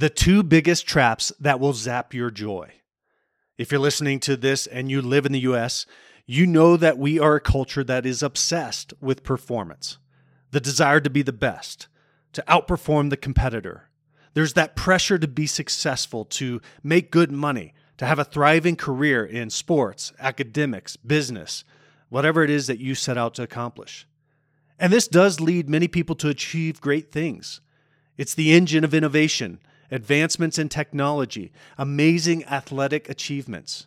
the two biggest traps that will zap your joy. If you're listening to this and you live in the US, you know that we are a culture that is obsessed with performance, the desire to be the best, to outperform the competitor. There's that pressure to be successful, to make good money, to have a thriving career in sports, academics, business, whatever it is that you set out to accomplish. And this does lead many people to achieve great things. It's the engine of innovation advancements in technology, amazing athletic achievements.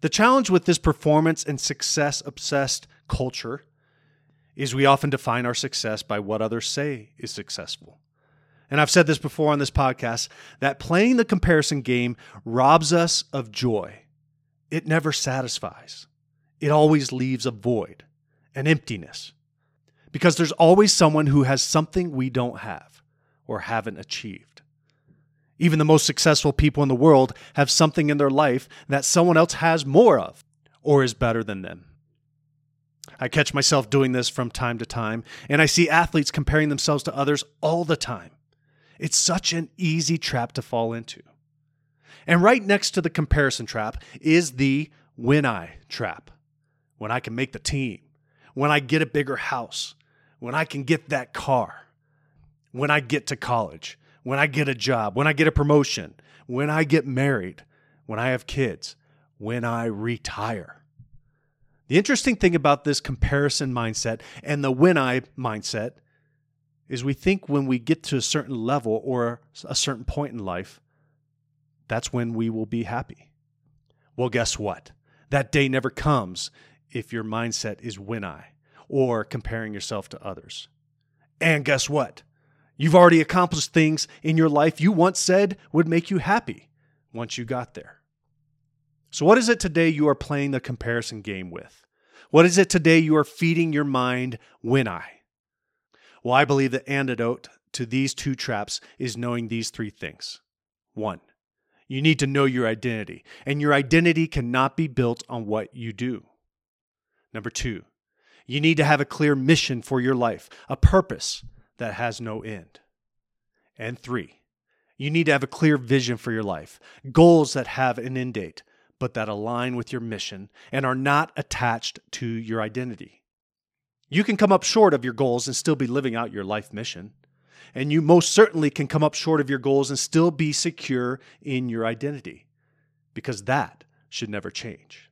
The challenge with this performance and success obsessed culture is we often define our success by what others say is successful. And I've said this before on this podcast that playing the comparison game robs us of joy. It never satisfies, it always leaves a void, an emptiness. Because there's always someone who has something we don't have or haven't achieved. Even the most successful people in the world have something in their life that someone else has more of or is better than them. I catch myself doing this from time to time, and I see athletes comparing themselves to others all the time. It's such an easy trap to fall into. And right next to the comparison trap is the when I trap. When I can make the team, when I get a bigger house, when I can get that car, when I get to college, when I get a job, when I get a promotion, when I get married, when I have kids, when I retire. The interesting thing about this comparison mindset and the when I mindset is we think when we get to a certain level or a certain point in life, that's when we will be happy. Well, guess what? That day never comes if your mindset is when I or comparing yourself to others. And guess what? You've already accomplished things in your life you once said would make you happy once you got there. So, what is it today you are playing the comparison game with? What is it today you are feeding your mind when I? Well, I believe the antidote to these two traps is knowing these three things. One, you need to know your identity, and your identity cannot be built on what you do. Number two, you need to have a clear mission for your life, a purpose, that has no end. And three, you need to have a clear vision for your life, goals that have an end date, but that align with your mission and are not attached to your identity. You can come up short of your goals and still be living out your life mission. And you most certainly can come up short of your goals and still be secure in your identity, because that should never change.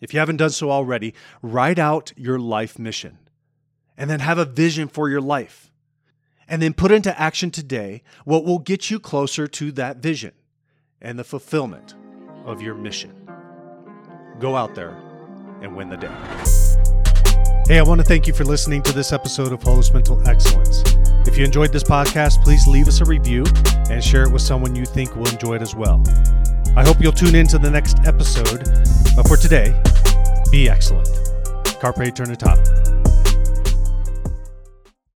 If you haven't done so already, write out your life mission and then have a vision for your life. And then put into action today what will get you closer to that vision and the fulfillment of your mission. Go out there and win the day. Hey, I want to thank you for listening to this episode of Holos Mental Excellence. If you enjoyed this podcast, please leave us a review and share it with someone you think will enjoy it as well. I hope you'll tune in to the next episode. But for today, be excellent. Carpe Eternitatum.